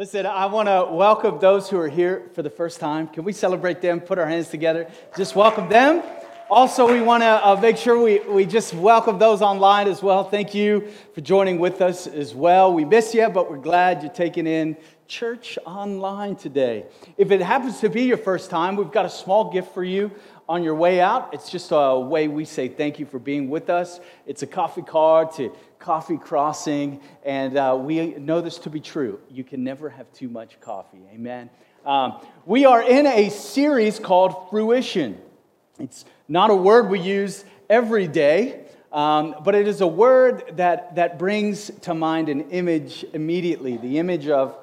Listen, I want to welcome those who are here for the first time. Can we celebrate them? Put our hands together. Just welcome them. Also, we want to uh, make sure we, we just welcome those online as well. Thank you for joining with us as well. We miss you, but we're glad you're taking in church online today. If it happens to be your first time, we've got a small gift for you on your way out. It's just a way we say thank you for being with us. It's a coffee card to Coffee Crossing, and uh, we know this to be true. You can never have too much coffee. Amen. Um, we are in a series called Fruition. It's not a word we use every day, um, but it is a word that, that brings to mind an image immediately the image of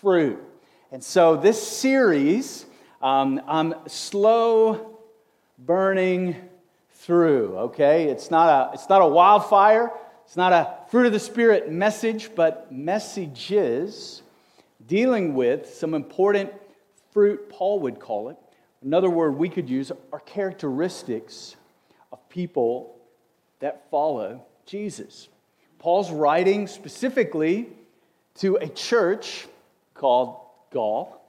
fruit. And so this series, um, I'm slow burning through, okay? It's not, a, it's not a wildfire. It's not a fruit of the Spirit message, but messages dealing with some important fruit, Paul would call it. Another word we could use are characteristics of people that follow Jesus. Paul's writing specifically to a church called Gaul.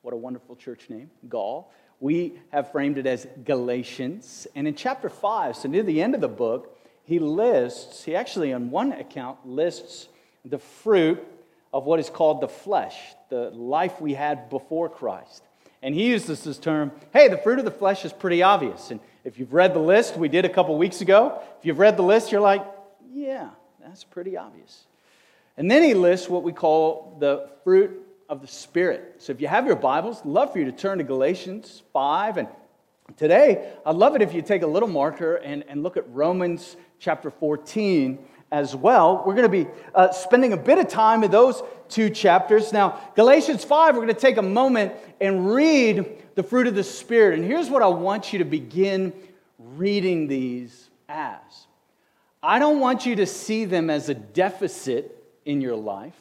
What a wonderful church name, Gaul. We have framed it as Galatians. And in chapter 5, so near the end of the book, he lists, he actually, on one account, lists the fruit of what is called the flesh, the life we had before Christ. And he uses this term hey, the fruit of the flesh is pretty obvious. And if you've read the list we did a couple weeks ago, if you've read the list, you're like, yeah, that's pretty obvious. And then he lists what we call the fruit of the Spirit. So if you have your Bibles, love for you to turn to Galatians 5. And today, I'd love it if you take a little marker and, and look at Romans chapter 14 as well. We're going to be uh, spending a bit of time in those two chapters. Now, Galatians 5, we're going to take a moment and read the fruit of the Spirit. And here's what I want you to begin reading these as I don't want you to see them as a deficit in your life,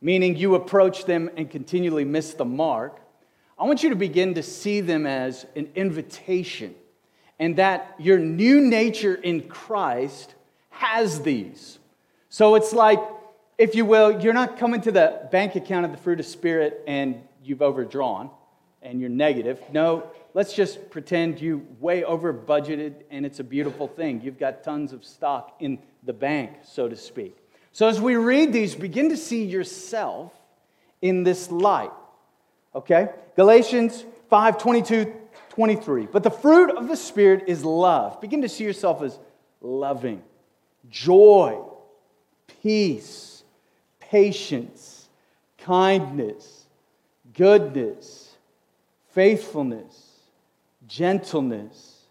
meaning you approach them and continually miss the mark. I want you to begin to see them as an invitation and that your new nature in Christ has these. So it's like, if you will, you're not coming to the bank account of the fruit of spirit and you've overdrawn and you're negative. No, let's just pretend you way over budgeted and it's a beautiful thing. You've got tons of stock in the bank, so to speak. So as we read these, begin to see yourself in this light. Okay? Galatians 5 22 23. But the fruit of the Spirit is love. Begin to see yourself as loving, joy, peace, patience, kindness, goodness, faithfulness, gentleness,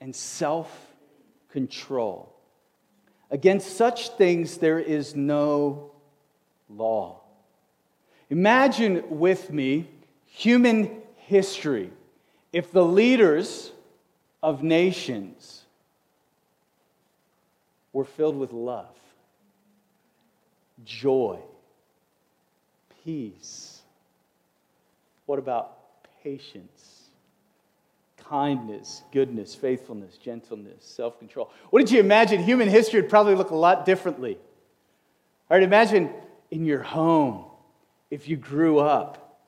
and self control. Against such things there is no law. Imagine with me human history if the leaders of nations were filled with love, joy, peace, what about patience, kindness, goodness, faithfulness, gentleness, self control? What did you imagine? Human history would probably look a lot differently. All right, imagine in your home if you grew up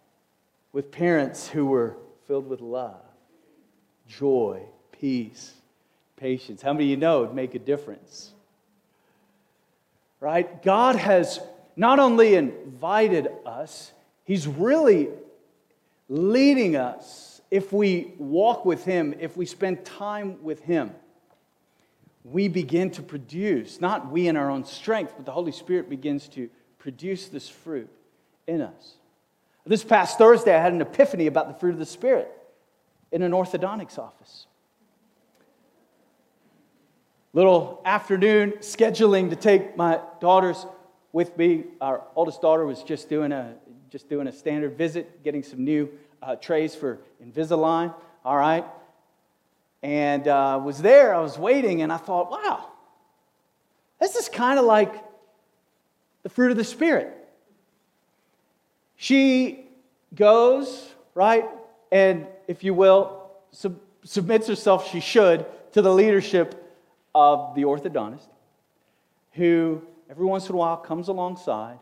with parents who were filled with love, joy, peace, patience. How many of you know it make a difference? Right? God has not only invited us, He's really leading us if we walk with Him, if we spend time with Him. We begin to produce, not we in our own strength, but the Holy Spirit begins to produce this fruit in us. This past Thursday, I had an epiphany about the fruit of the Spirit in an orthodontics office. Little afternoon scheduling to take my daughters with me. Our oldest daughter was just doing a, just doing a standard visit, getting some new uh, trays for Invisalign. All right. And uh, was there, I was waiting, and I thought, wow, this is kind of like the fruit of the Spirit. She goes, right, and if you will, sub- submits herself, she should, to the leadership of the orthodontist, who every once in a while comes alongside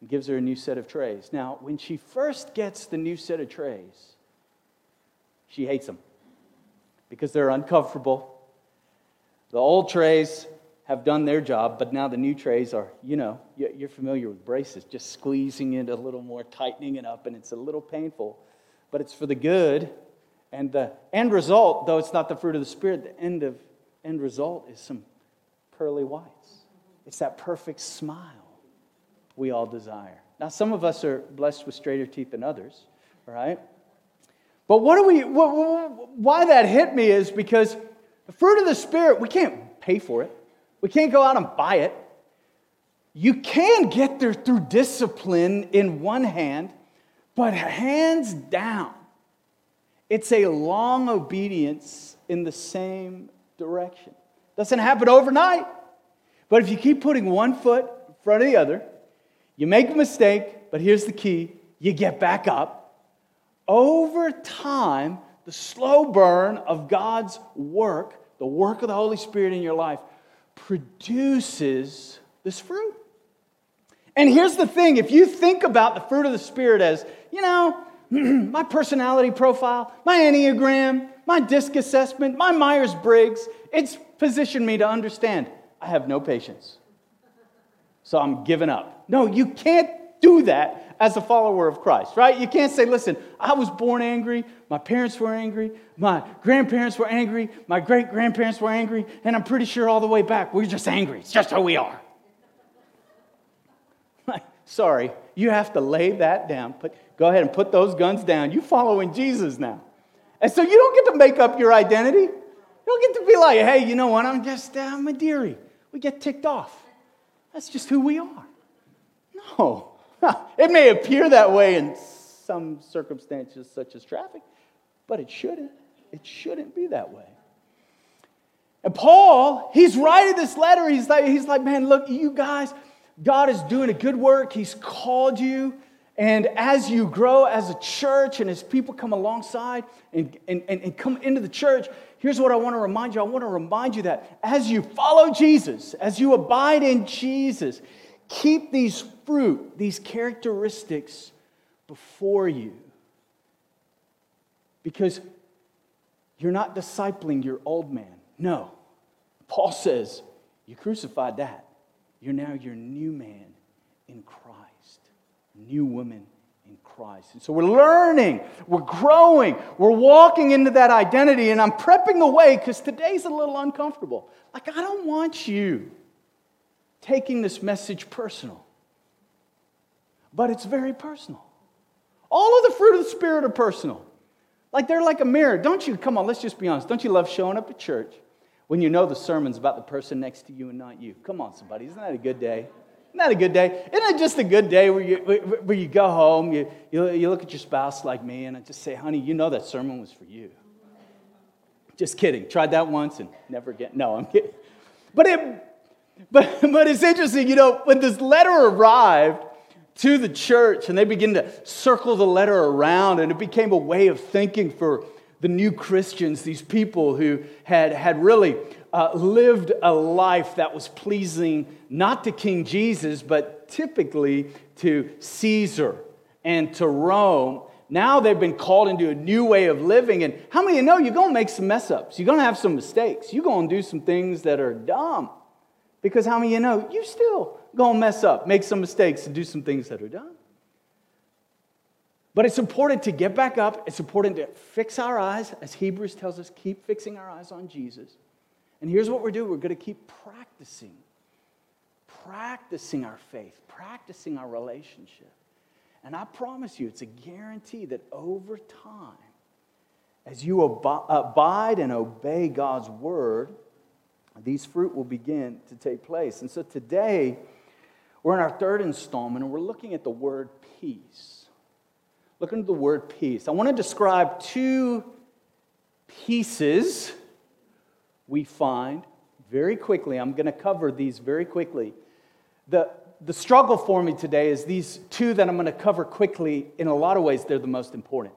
and gives her a new set of trays. Now, when she first gets the new set of trays, she hates them because they're uncomfortable. The old trays have done their job, but now the new trays are, you know, you're familiar with braces, just squeezing it a little more, tightening it up, and it's a little painful, but it's for the good. And the end result, though it's not the fruit of the Spirit, the end, of, end result is some pearly whites. It's that perfect smile we all desire. Now, some of us are blessed with straighter teeth than others, right? But what do we, why that hit me is because the fruit of the Spirit, we can't pay for it. We can't go out and buy it. You can get there through discipline in one hand, but hands down, it's a long obedience in the same direction. Doesn't happen overnight. But if you keep putting one foot in front of the other, you make a mistake, but here's the key you get back up. Over time, the slow burn of God's work, the work of the Holy Spirit in your life, produces this fruit. And here's the thing if you think about the fruit of the Spirit as, you know, my personality profile, my Enneagram, my DISC assessment, my Myers Briggs, it's positioned me to understand I have no patience. So I'm giving up. No, you can't do that as a follower of Christ, right? You can't say, listen, I was born angry, my parents were angry, my grandparents were angry, my great grandparents were angry, and I'm pretty sure all the way back, we're just angry. It's just who we are. Sorry, you have to lay that down. Put, go ahead and put those guns down. You following Jesus now. And so you don't get to make up your identity. You don't get to be like, hey, you know what? I'm just, uh, I'm a dearie. We get ticked off. That's just who we are. No. It may appear that way in some circumstances, such as traffic, but it shouldn't. It shouldn't be that way. And Paul, he's writing this letter. He's like, he's like, man, look, you guys, God is doing a good work. He's called you. And as you grow as a church and as people come alongside and, and, and, come into the church, here's what I want to remind you. I want to remind you that as you follow Jesus, as you abide in Jesus, keep these fruit, these characteristics before you. Because you're not discipling your old man. No. Paul says, You crucified that. You're now your new man in Christ, new woman in Christ. And so we're learning, we're growing, we're walking into that identity, and I'm prepping the way because today's a little uncomfortable. Like, I don't want you taking this message personal, but it's very personal. All of the fruit of the Spirit are personal. Like they're like a mirror. Don't you, come on, let's just be honest. Don't you love showing up at church when you know the sermon's about the person next to you and not you? Come on, somebody. Isn't that a good day? Isn't that a good day? Isn't it just a good day where you, where you go home, you, you, you look at your spouse like me, and I just say, honey, you know that sermon was for you. Just kidding. Tried that once and never again. No, I'm kidding. But, it, but, but it's interesting, you know, when this letter arrived, to the church and they begin to circle the letter around, and it became a way of thinking for the new Christians, these people who had, had really uh, lived a life that was pleasing not to King Jesus, but typically to Caesar and to Rome. Now they've been called into a new way of living. And how many of you know you're going to make some mess ups? You're going to have some mistakes. You're going to do some things that are dumb. Because how many of you know you still to mess up, make some mistakes, and do some things that are done? But it's important to get back up. It's important to fix our eyes, as Hebrews tells us, keep fixing our eyes on Jesus. And here's what we're doing we're to keep practicing, practicing our faith, practicing our relationship. And I promise you, it's a guarantee that over time, as you abide and obey God's word, these fruit will begin to take place. And so today, we're in our third installment, and we're looking at the word peace. Looking at the word peace. I want to describe two pieces we find very quickly. I'm going to cover these very quickly. The, the struggle for me today is these two that I'm going to cover quickly. In a lot of ways, they're the most important.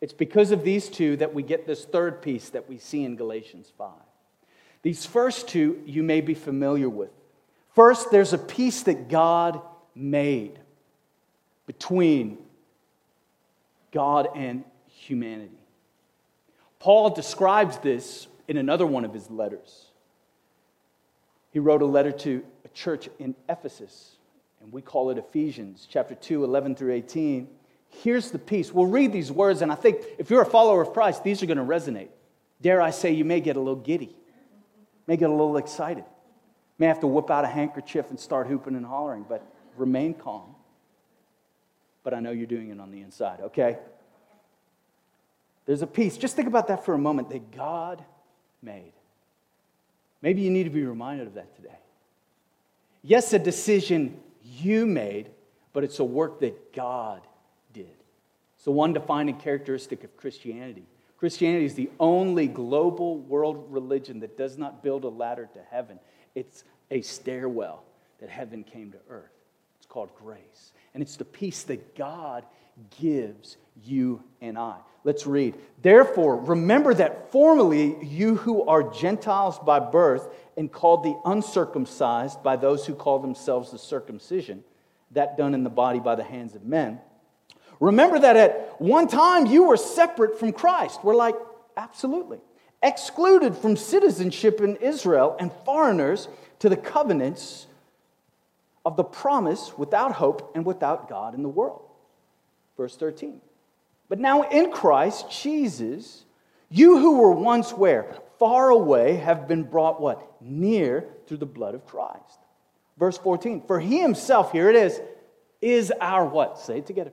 It's because of these two that we get this third piece that we see in Galatians 5. These first two you may be familiar with. First, there's a peace that God made. between God and humanity. Paul describes this in another one of his letters. He wrote a letter to a church in Ephesus, and we call it Ephesians, chapter 2, 11 through 18. Here's the peace. We'll read these words, and I think if you're a follower of Christ, these are going to resonate. Dare I say, you may get a little giddy, may get a little excited, may have to whip out a handkerchief and start hooping and hollering, but remain calm. But I know you're doing it on the inside, okay? There's a peace. Just think about that for a moment that God made. Maybe you need to be reminded of that today. Yes, a decision you made, but it's a work that God did. It's the one defining characteristic of Christianity. Christianity is the only global world religion that does not build a ladder to heaven. It's a stairwell that heaven came to earth. It's called grace. And it's the peace that God gives you and I. Let's read. Therefore, remember that formerly you who are Gentiles by birth and called the uncircumcised by those who call themselves the circumcision, that done in the body by the hands of men. Remember that at one time you were separate from Christ. We're like, absolutely. Excluded from citizenship in Israel and foreigners to the covenants of the promise without hope and without God in the world. Verse 13. But now in Christ Jesus, you who were once where? Far away have been brought what? Near through the blood of Christ. Verse 14. For he himself, here it is, is our what? Say it together.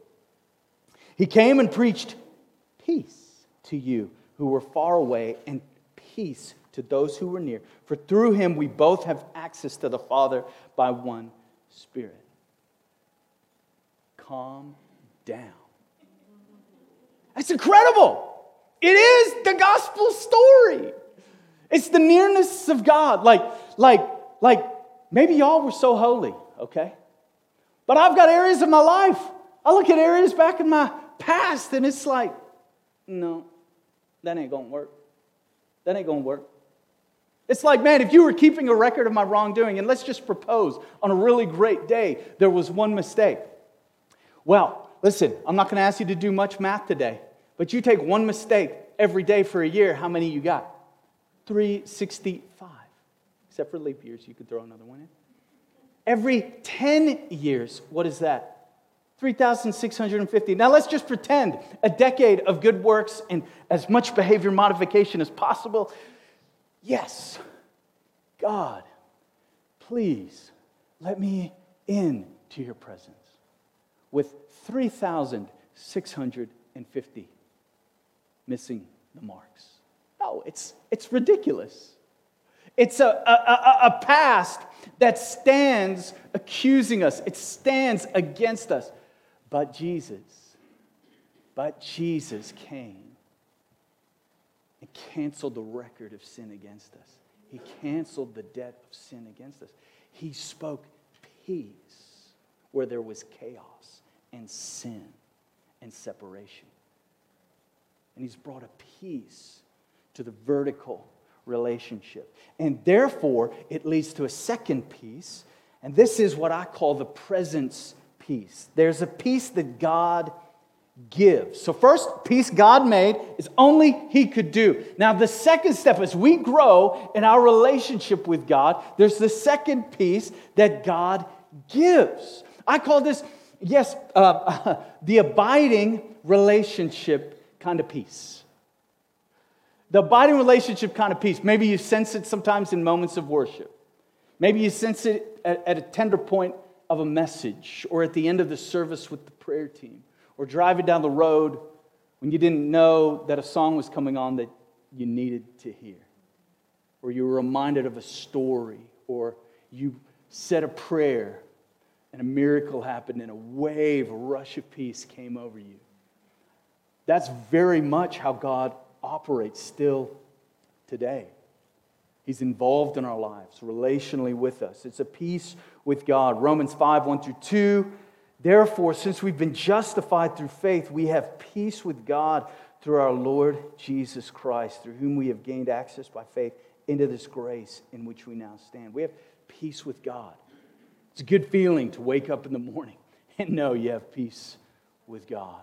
He came and preached peace to you who were far away and peace to those who were near. For through him we both have access to the Father by one Spirit calm down. That's incredible. It is the gospel story. It's the nearness of God. Like, like, like, maybe y'all were so holy, okay? But I've got areas of my life. I look at areas back in my past and it's like, no, that ain't gonna work. That ain't gonna work. It's like, man, if you were keeping a record of my wrongdoing, and let's just propose on a really great day, there was one mistake. Well, listen, I'm not to ask you to do much math today, but you take one mistake every day for a year, how many you got? 365. Except for leap years, you could throw another one in. Every 10 years, what is that? 3,650. Now let's just pretend a decade of good works and as much behavior modification as possible. Yes, God, please let me in to your presence with 3,650 missing the marks. No, it's, it's ridiculous. It's a, a, a, past that stands accusing us, it stands against us. But Jesus, but Jesus came and canceled the record of sin against us. He canceled the debt of sin against us. He spoke peace where there was chaos and sin and separation. And he's brought a peace to the vertical relationship. And therefore, it leads to a second peace. And this is what I call the presence peace. There's a peace that God gives. So, first, peace God made is only He could do. Now, the second step, as we grow in our relationship with God, there's the second peace that God gives. I call this yes, uh, the abiding relationship kind of peace. The abiding relationship kind of peace. Maybe you sense it sometimes in moments of worship. Maybe you sense it at, at a tender point of a message or at the end of the service with the prayer team or driving down the road when you didn't know that a song was coming on that you needed to hear or you were reminded of a story or you said a prayer and a miracle happened, and a wave, a rush of peace came over you. That's very much how God operates still today. He's involved in our lives, relationally with us. It's a peace with God. Romans 5 1 through 2. Therefore, since we've been justified through faith, we have peace with God through our Lord Jesus Christ, through whom we have gained access by faith into this grace in which we now stand. We have peace with God. It's a good feeling to wake up in the morning and know you have peace with God.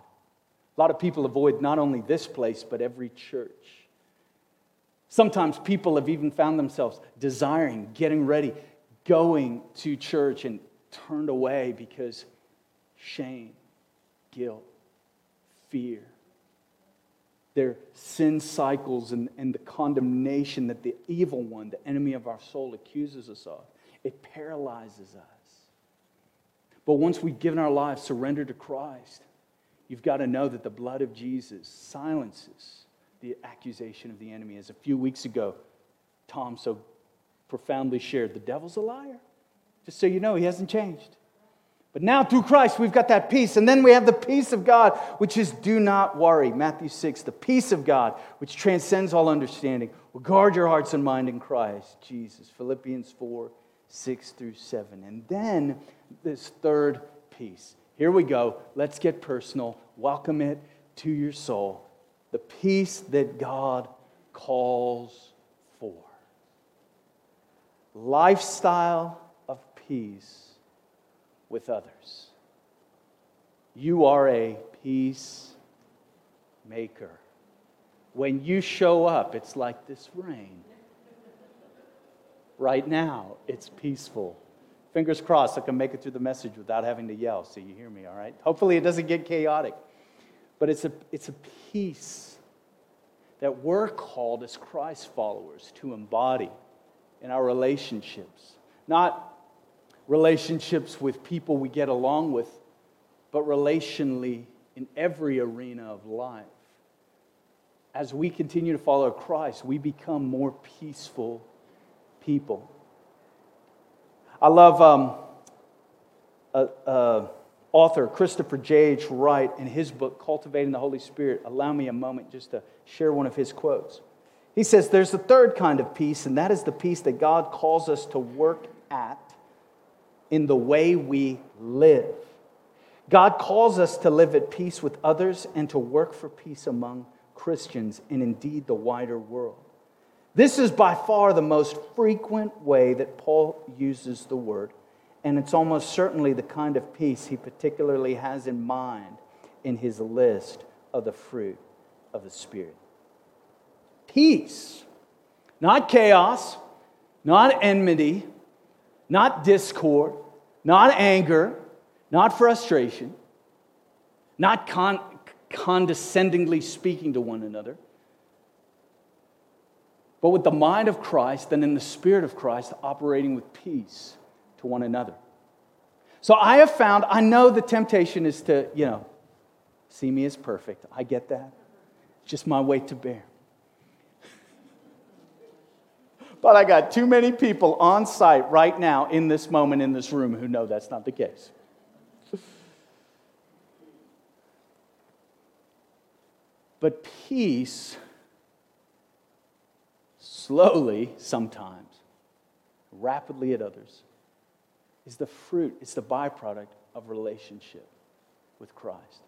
A lot of people avoid not only this place, but every church. Sometimes people have even found themselves desiring, getting ready, going to church and turned away because shame, guilt, fear, their sin cycles and, and the condemnation that the evil one, the enemy of our soul, accuses us of. It paralyzes us. But once we've given our lives surrendered to Christ, you've got to know that the blood of Jesus silences the accusation of the enemy. As a few weeks ago, Tom so profoundly shared, the devil's a liar. Just so you know, he hasn't changed. But now through Christ, we've got that peace. And then we have the peace of God, which is do not worry. Matthew 6, the peace of God, which transcends all understanding. Will guard your hearts and mind in Christ Jesus. Philippians 4, 6 through 7. And then this third peace. Here we go. Let's get personal. Welcome it to your soul. The peace that God calls for. Lifestyle of peace with others. You are a peacemaker. When you show up, it's like this rain. Right now, it's peaceful. Fingers crossed, I can make it through the message without having to yell, so you hear me, all right? Hopefully, it doesn't get chaotic. But it's a, it's a peace that we're called as Christ followers to embody in our relationships. Not relationships with people we get along with, but relationally in every arena of life. As we continue to follow Christ, we become more peaceful people. I love um, author Christopher J.H. Wright in his book, Cultivating the Holy Spirit. Allow me a moment just to share one of his quotes. He says, There's a third kind of peace, and that is the peace that God calls us to work at in the way we live. God calls us to live at peace with others and to work for peace among Christians and indeed the wider world. This is by far the most frequent way that Paul uses the word, and it's almost certainly the kind of peace he particularly has in mind in his list of the fruit of the Spirit. Peace, not chaos, not enmity, not discord, not anger, not frustration, not con- condescendingly speaking to one another, but with the mind of Christ and in the spirit of Christ operating with peace to one another. So I have found, I know the temptation is to, you know, see me as perfect. I get that. It's just my weight to bear. But I got too many people on site right now in this moment in this room who know that's not the case. But peace, slowly sometimes, rapidly at others, is the fruit, it's the byproduct of relationship with Christ.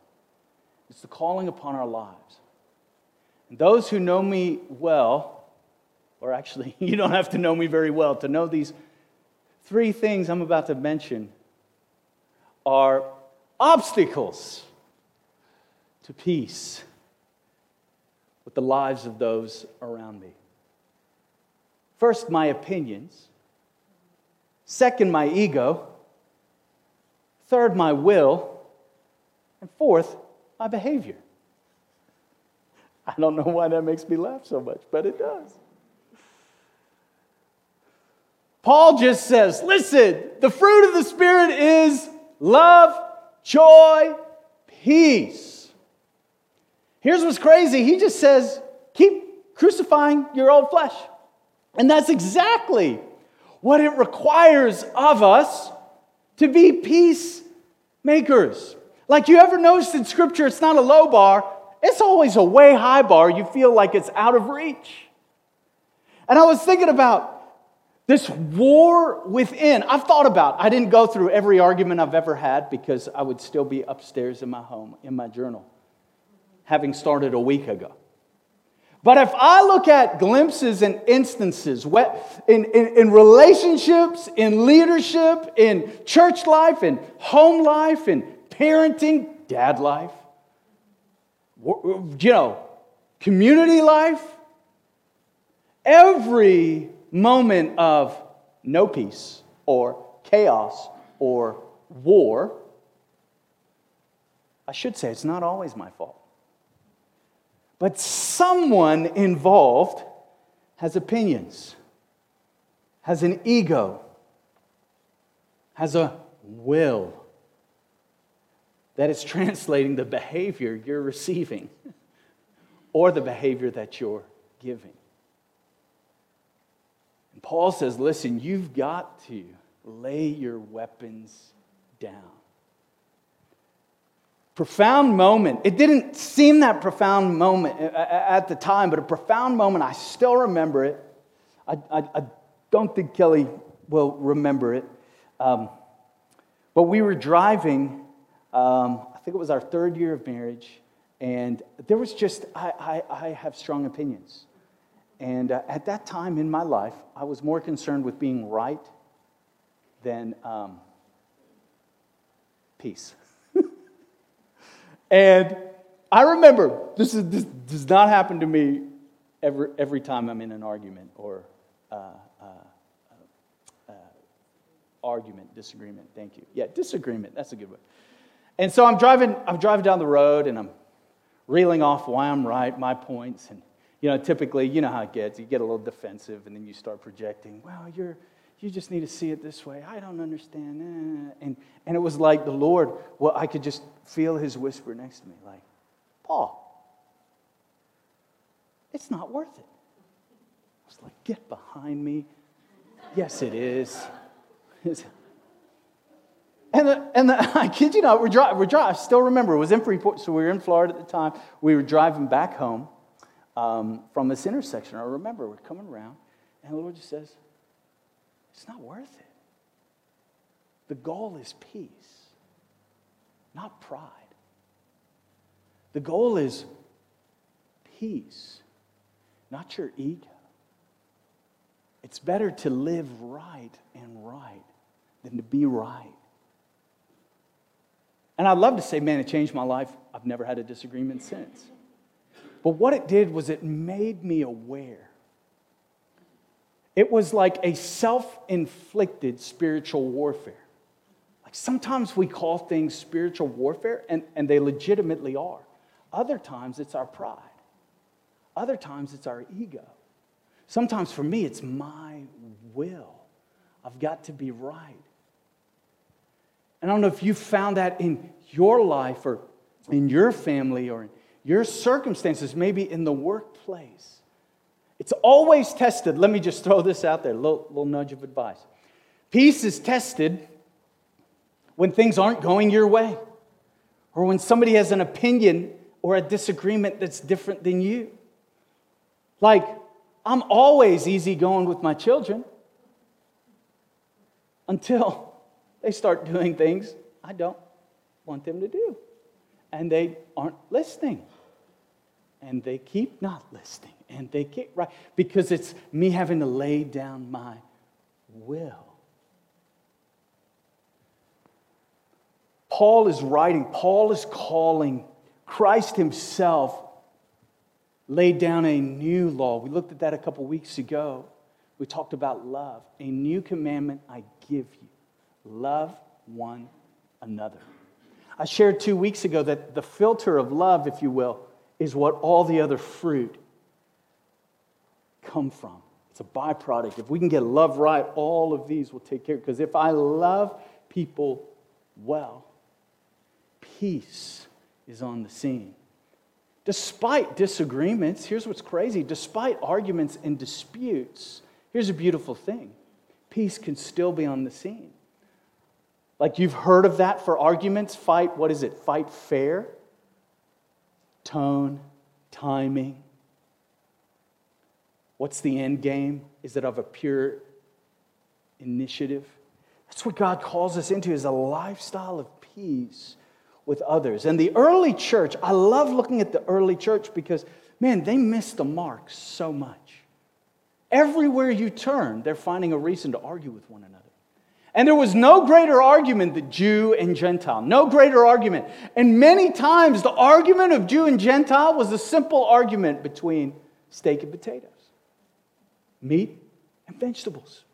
It's the calling upon our lives. And those who know me well or actually, you don't have to know me very well to know these three things I'm about to mention are obstacles to peace with the lives of those around me. First, my opinions. Second, my ego. Third, my will. And fourth, my behavior. I don't know why that makes me laugh so much, but it does. Paul just says, listen, the fruit of the Spirit is love, joy, peace. Here's what's crazy. He just says, keep crucifying your old flesh. And that's exactly what it requires of us to be peacemakers. Like you ever noticed in Scripture, it's not a low bar, it's always a way high bar. You feel like it's out of reach. And I was thinking about this war within. I've thought about, I didn't go through every argument I've ever had because I would still be upstairs in my home, in my journal, having started a week ago. But if I look at glimpses and instances in, in, in, relationships, in leadership, in church life, in home life, in parenting, dad life, you know, community life, every moment of no peace or chaos or war, I should say it's not always my fault. But someone involved has opinions, has an ego, has a will that is translating the behavior you're receiving or the behavior that you're giving. And Paul says, listen, you've got to lay your weapons down. Profound moment. It didn't seem that profound moment at the time, but a profound moment. I still remember it. I, I, I don't think Kelly will remember it. Um, but we were driving, um, I think it was our third year of marriage, and there was just, I, I, I have strong opinions. And uh, at that time in my life, I was more concerned with being right than um, peace. And I remember this, is, this does not happen to me every, every time I'm in an argument or uh, uh, uh, argument, disagreement. Thank you. Yeah, disagreement. That's a good one. And so I'm driving. I'm driving down the road, and I'm reeling off why I'm right, my points, and you know, typically, you know how it gets. You get a little defensive and then you start projecting, well, you're, you just need to see it this way. I don't understand. And, and it was like the Lord, well, I could just feel his whisper next to me, like, Paul, it's not worth it. I was like, get behind me. Yes, it is. And, the, and the, I kid you not, we're driving, we're driving. I still remember, it was in Freeport, so we were in Florida at the time. We were driving back home um, from this intersection. I remember we're coming around, and the Lord just says, It's not worth it. The goal is peace, not pride. The goal is peace, not your ego. It's better to live right and right than to be right. And I'd love to say, man, it changed my life. I've never had a disagreement since. But what it did was it made me aware. It was like a self inflicted spiritual warfare. Like sometimes we call things spiritual warfare, and, and they legitimately are. Other times it's our pride, other times it's our ego. Sometimes for me, it's my will. I've got to be right. And I don't know if you found that in your life or in your family or in your circumstances, maybe in the workplace. It's always tested. Let me just throw this out there, a little, little nudge of advice. Peace is tested when things aren't going your way, or when somebody has an opinion or a disagreement that's different than you. Like, I'm always easygoing with my children until they start doing things I don't want them to do and they aren't listening. And they keep not listening. And they keep right because it's me having to lay down my will. Paul is writing, Paul is calling. Christ himself laid down a new law. We looked at that a couple weeks ago. We talked about love. A new commandment I give you love one another. I shared two weeks ago that the filter of love, if you will, is what all the other fruit come from. It's a byproduct. If we can get love right, all of these will take care. Because if I love people well, peace is on the scene. Despite disagreements, here's what's crazy despite arguments and disputes, here's a beautiful thing peace can still be on the scene. Like you've heard of that for arguments. Fight, what is it? Fight fair. Tone, timing. What's the end game? Is it of a pure initiative? That's what God calls us into is a lifestyle of peace with others. And the early church, I love looking at the early church because, man, they missed the mark so much. Everywhere you turn, they're finding a reason to argue with one another. And there was no greater argument than Jew and Gentile. No greater argument. And many times, the argument of Jew and Gentile was a simple argument between steak and potatoes, meat and vegetables.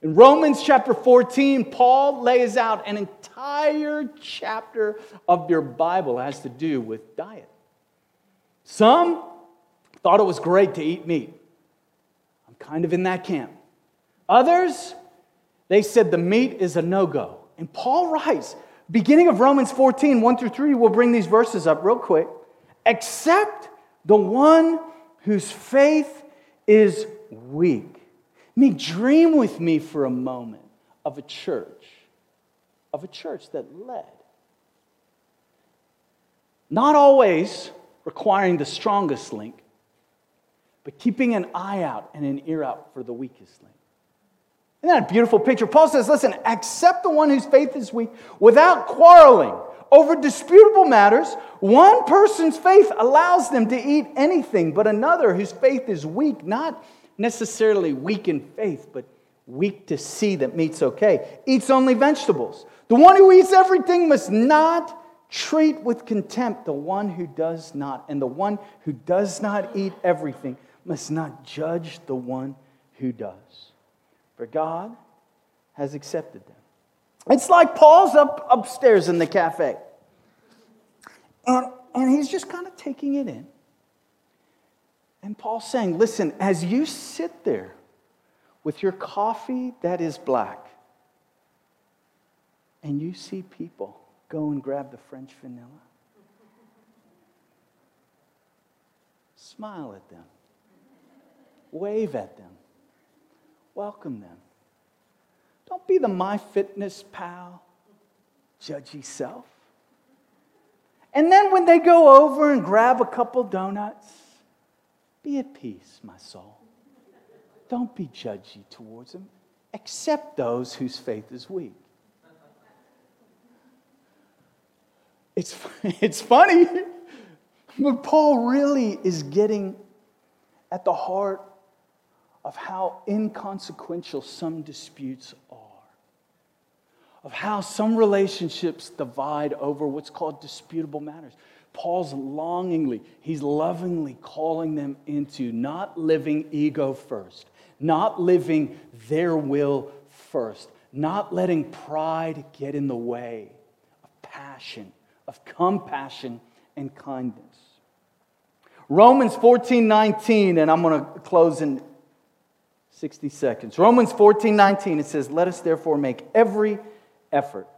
In Romans chapter 14, Paul lays out an entire chapter of your Bible has to do with diet. Some thought it was great to eat meat. I'm kind of in that camp. Others, they said the meat is a no go. And Paul writes, beginning of Romans 14, 1 through 3, we'll bring these verses up real quick. Except the one whose faith is weak me dream with me for a moment of a church, of a church that led. Not always requiring the strongest link, but keeping an eye out and an ear out for the weakest link. Isn't that a beautiful picture? Paul says, listen, accept the one whose faith is weak without quarreling over disputable matters. One person's faith allows them to eat anything, but another whose faith is weak, not necessarily weak in faith, but weak to see that meat's okay, eats only vegetables. The one who eats everything must not treat with contempt the one who does not. And the one who does not eat everything must not judge the one who does. For God has accepted them. It's like Paul's up upstairs in the cafe. And, and he's just kind of taking it in. And Paul's saying, listen, as you sit there with your coffee that is black, and you see people go and grab the French vanilla, smile at them, wave at them, welcome them. Don't be the my fitness pal, judgy self. And then when they go over and grab a couple donuts, be at peace, my soul. Don't be judgy towards them, except those whose faith is weak. It's, it's funny, but Paul really is getting at the heart of how inconsequential some disputes are, of how some relationships divide over what's called disputable matters. Paul's longingly, he's lovingly calling them into not living ego first, not living their will first, not letting pride get in the way of passion, of compassion and kindness. Romans 14 19, and I'm going to close in 60 seconds. Romans 14 19, it says, Let us therefore make every effort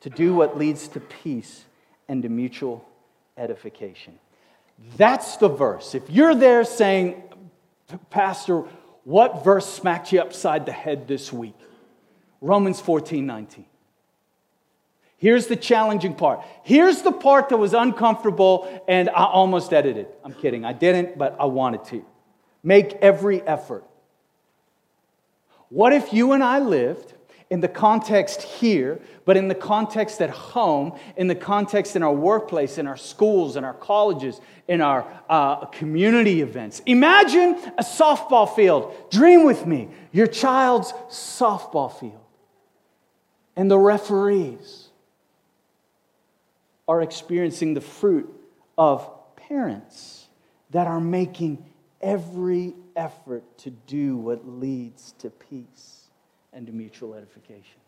to do what leads to peace and to mutual edification. That's the verse. If you're there saying, Pastor, what verse smacked you upside the head this week? Romans 14, 19. Here's the challenging part. Here's the part that was uncomfortable and I almost edited. I'm kidding. I didn't, but I wanted to. Make every effort. What if you and I lived in the context here, but in the context at home, in the context in our workplace, in our schools, in our colleges, in our uh, community events. Imagine a softball field. Dream with me your child's softball field. And the referees are experiencing the fruit of parents that are making every effort to do what leads to peace and to mutual edification.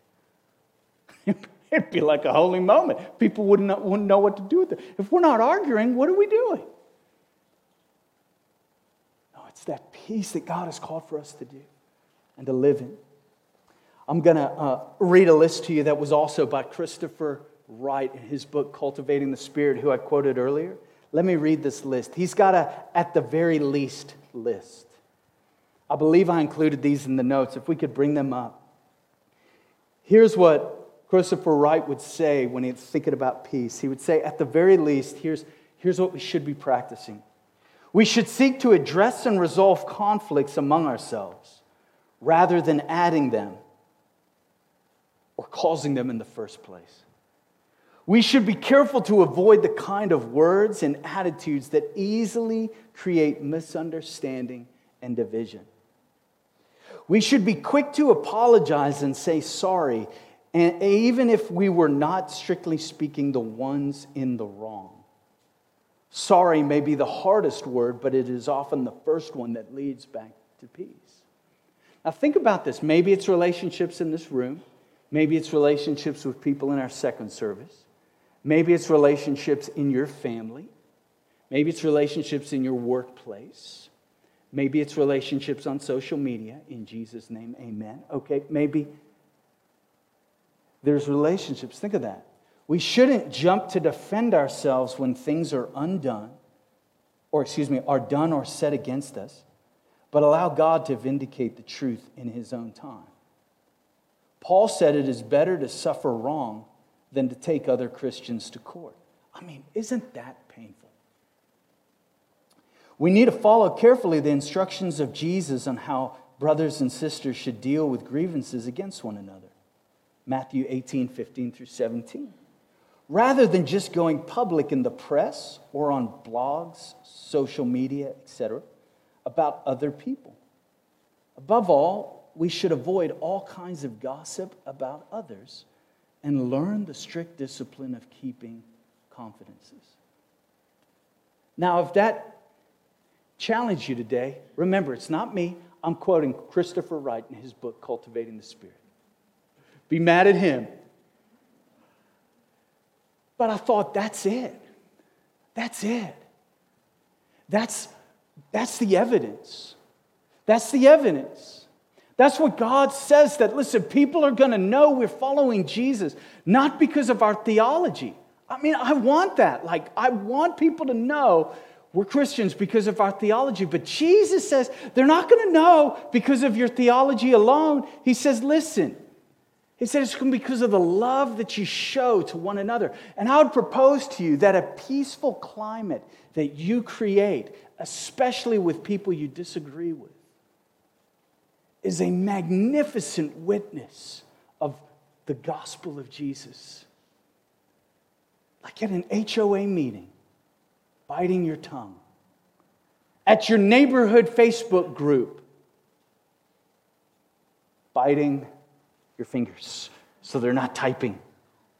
It'd be like a holy moment. People wouldn't wouldn't know what to do with it. If we're not arguing, what are we doing? No, it's that peace that God has called for us to do and to live in. I'm going to uh, read a list to you that was also by Christopher Wright in his book, Cultivating the Spirit, who I quoted earlier. Let me read this list. He's got a, at the very least, list. I believe I included these in the notes. If we could bring them up. Here's what Christopher Wright would say when he's thinking about peace, he would say, at the very least, here's, here's what we should be practicing. We should seek to address and resolve conflicts among ourselves rather than adding them or causing them in the first place. We should be careful to avoid the kind of words and attitudes that easily create misunderstanding and division. We should be quick to apologize and say sorry, and even if we were not strictly speaking the ones in the wrong. Sorry may be the hardest word, but it is often the first one that leads back to peace. Now, think about this. Maybe it's relationships in this room. Maybe it's relationships with people in our second service. Maybe it's relationships in your family. Maybe it's relationships in your workplace. Maybe it's relationships on social media. In Jesus' name, amen. Okay, maybe there's relationships. Think of that. We shouldn't jump to defend ourselves when things are undone, or excuse me, are done or said against us, but allow God to vindicate the truth in His own time. Paul said it is better to suffer wrong than to take other Christians to court. I mean, isn't that painful? We need to follow carefully the instructions of Jesus on how brothers and sisters should deal with grievances against one another. Matthew 18, 15 through 17. Rather than just going public in the press or on blogs, social media, etc., about other people. Above all, we should avoid all kinds of gossip about others and learn the strict discipline of keeping confidences. Now, if that challenged you today, remember, it's not me. I'm quoting Christopher Wright in his book, Cultivating the Spirit. Be mad at him. But I thought, that's it. That's it. That's, that's the evidence. That's the evidence. That's what God says that, listen, people are going to know we're following Jesus, not because of our theology. I mean, I want that. Like, I want people to know we're Christians because of our theology. But Jesus says they're not going to know because of your theology alone. He says, listen, he says it's because of the love that you show to one another. And I would propose to you that a peaceful climate that you create, especially with people you disagree with, is a magnificent witness of the gospel of Jesus. Like at an HOA meeting, biting your tongue. At your neighborhood Facebook group, biting your fingers so they're not typing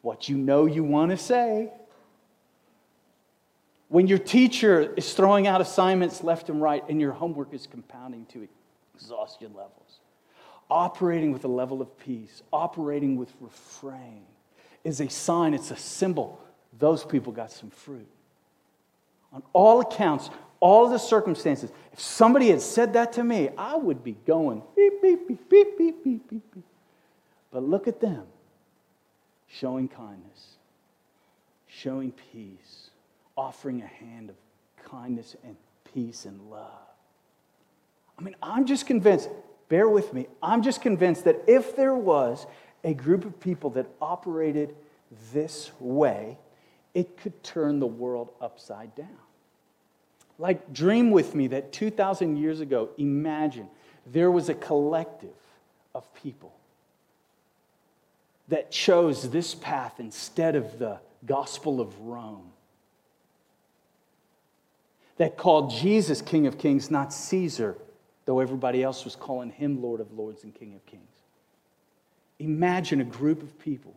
what you know you want to say. When your teacher is throwing out assignments left and right and your homework is compounding to exhaustion levels operating with a level of peace, operating with refrain, is a sign, it's a symbol. Those people got some fruit. On all accounts, all the circumstances, if somebody had said that to me, I would be going beep, beep, beep, beep, beep, beep, beep, beep. But look at them showing kindness, showing peace, offering a hand of kindness and peace and love. I mean, I'm just convinced bear with me. I'm just convinced that if there was a group of people that operated this way, it could turn the world upside down. Like, dream with me that 2,000 years ago, imagine there was a collective of people that chose this path instead of the gospel of Rome. That called Jesus King of Kings, not Caesar though everybody else was calling him Lord of Lords and King of Kings. Imagine a group of people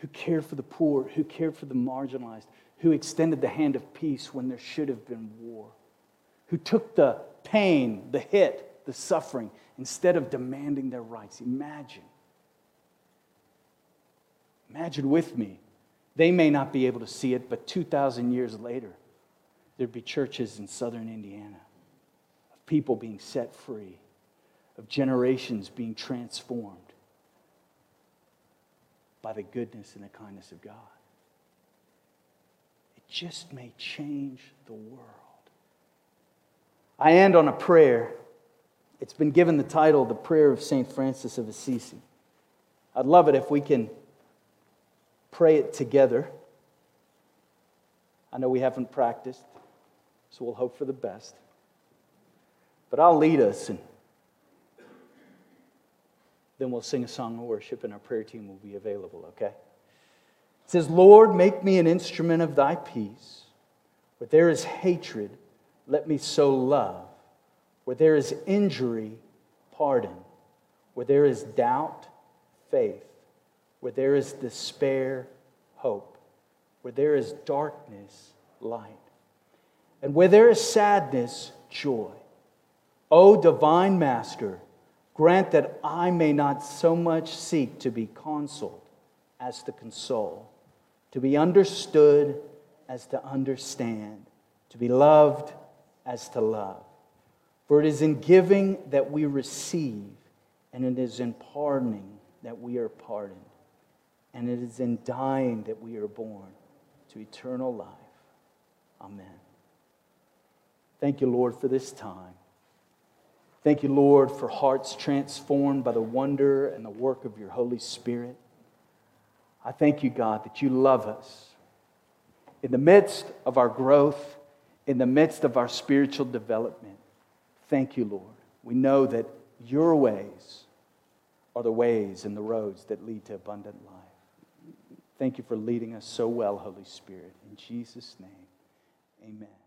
who cared for the poor, who cared for the marginalized, who extended the hand of peace when there should have been war, who took the pain, the hit, the suffering, instead of demanding their rights. Imagine. Imagine with me. They may not be able to see it, but 2,000 years later, there'd be churches in southern Indiana of people being set free, of generations being transformed by the goodness and the kindness of God. It just may change the world. I end on a prayer. It's been given the title, The Prayer of St. Francis of Assisi. I'd love it if we can pray it together. I know we haven't practiced, so we'll hope for the best. But I'll lead us, and then we'll sing a song of worship, and our prayer team will be available, okay? It says, Lord, make me an instrument of thy peace. Where there is hatred, let me sow love. Where there is injury, pardon. Where there is doubt, faith. Where there is despair, hope. Where there is darkness, light. And where there is sadness, joy. O divine Master, grant that I may not so much seek to be consoled as to console, to be understood as to understand, to be loved as to love. For it is in giving that we receive, and it is in pardoning that we are pardoned, and it is in dying that we are born to eternal life. Amen. Thank you, Lord, for this time. Thank you, Lord, for hearts transformed by the wonder and the work of your Holy Spirit. I thank you, God, that you love us in the midst of our growth, in the midst of our spiritual development. Thank you, Lord. We know that your ways are the ways and the roads that lead to abundant life. Thank you for leading us so well, Holy Spirit. In Jesus' name, amen.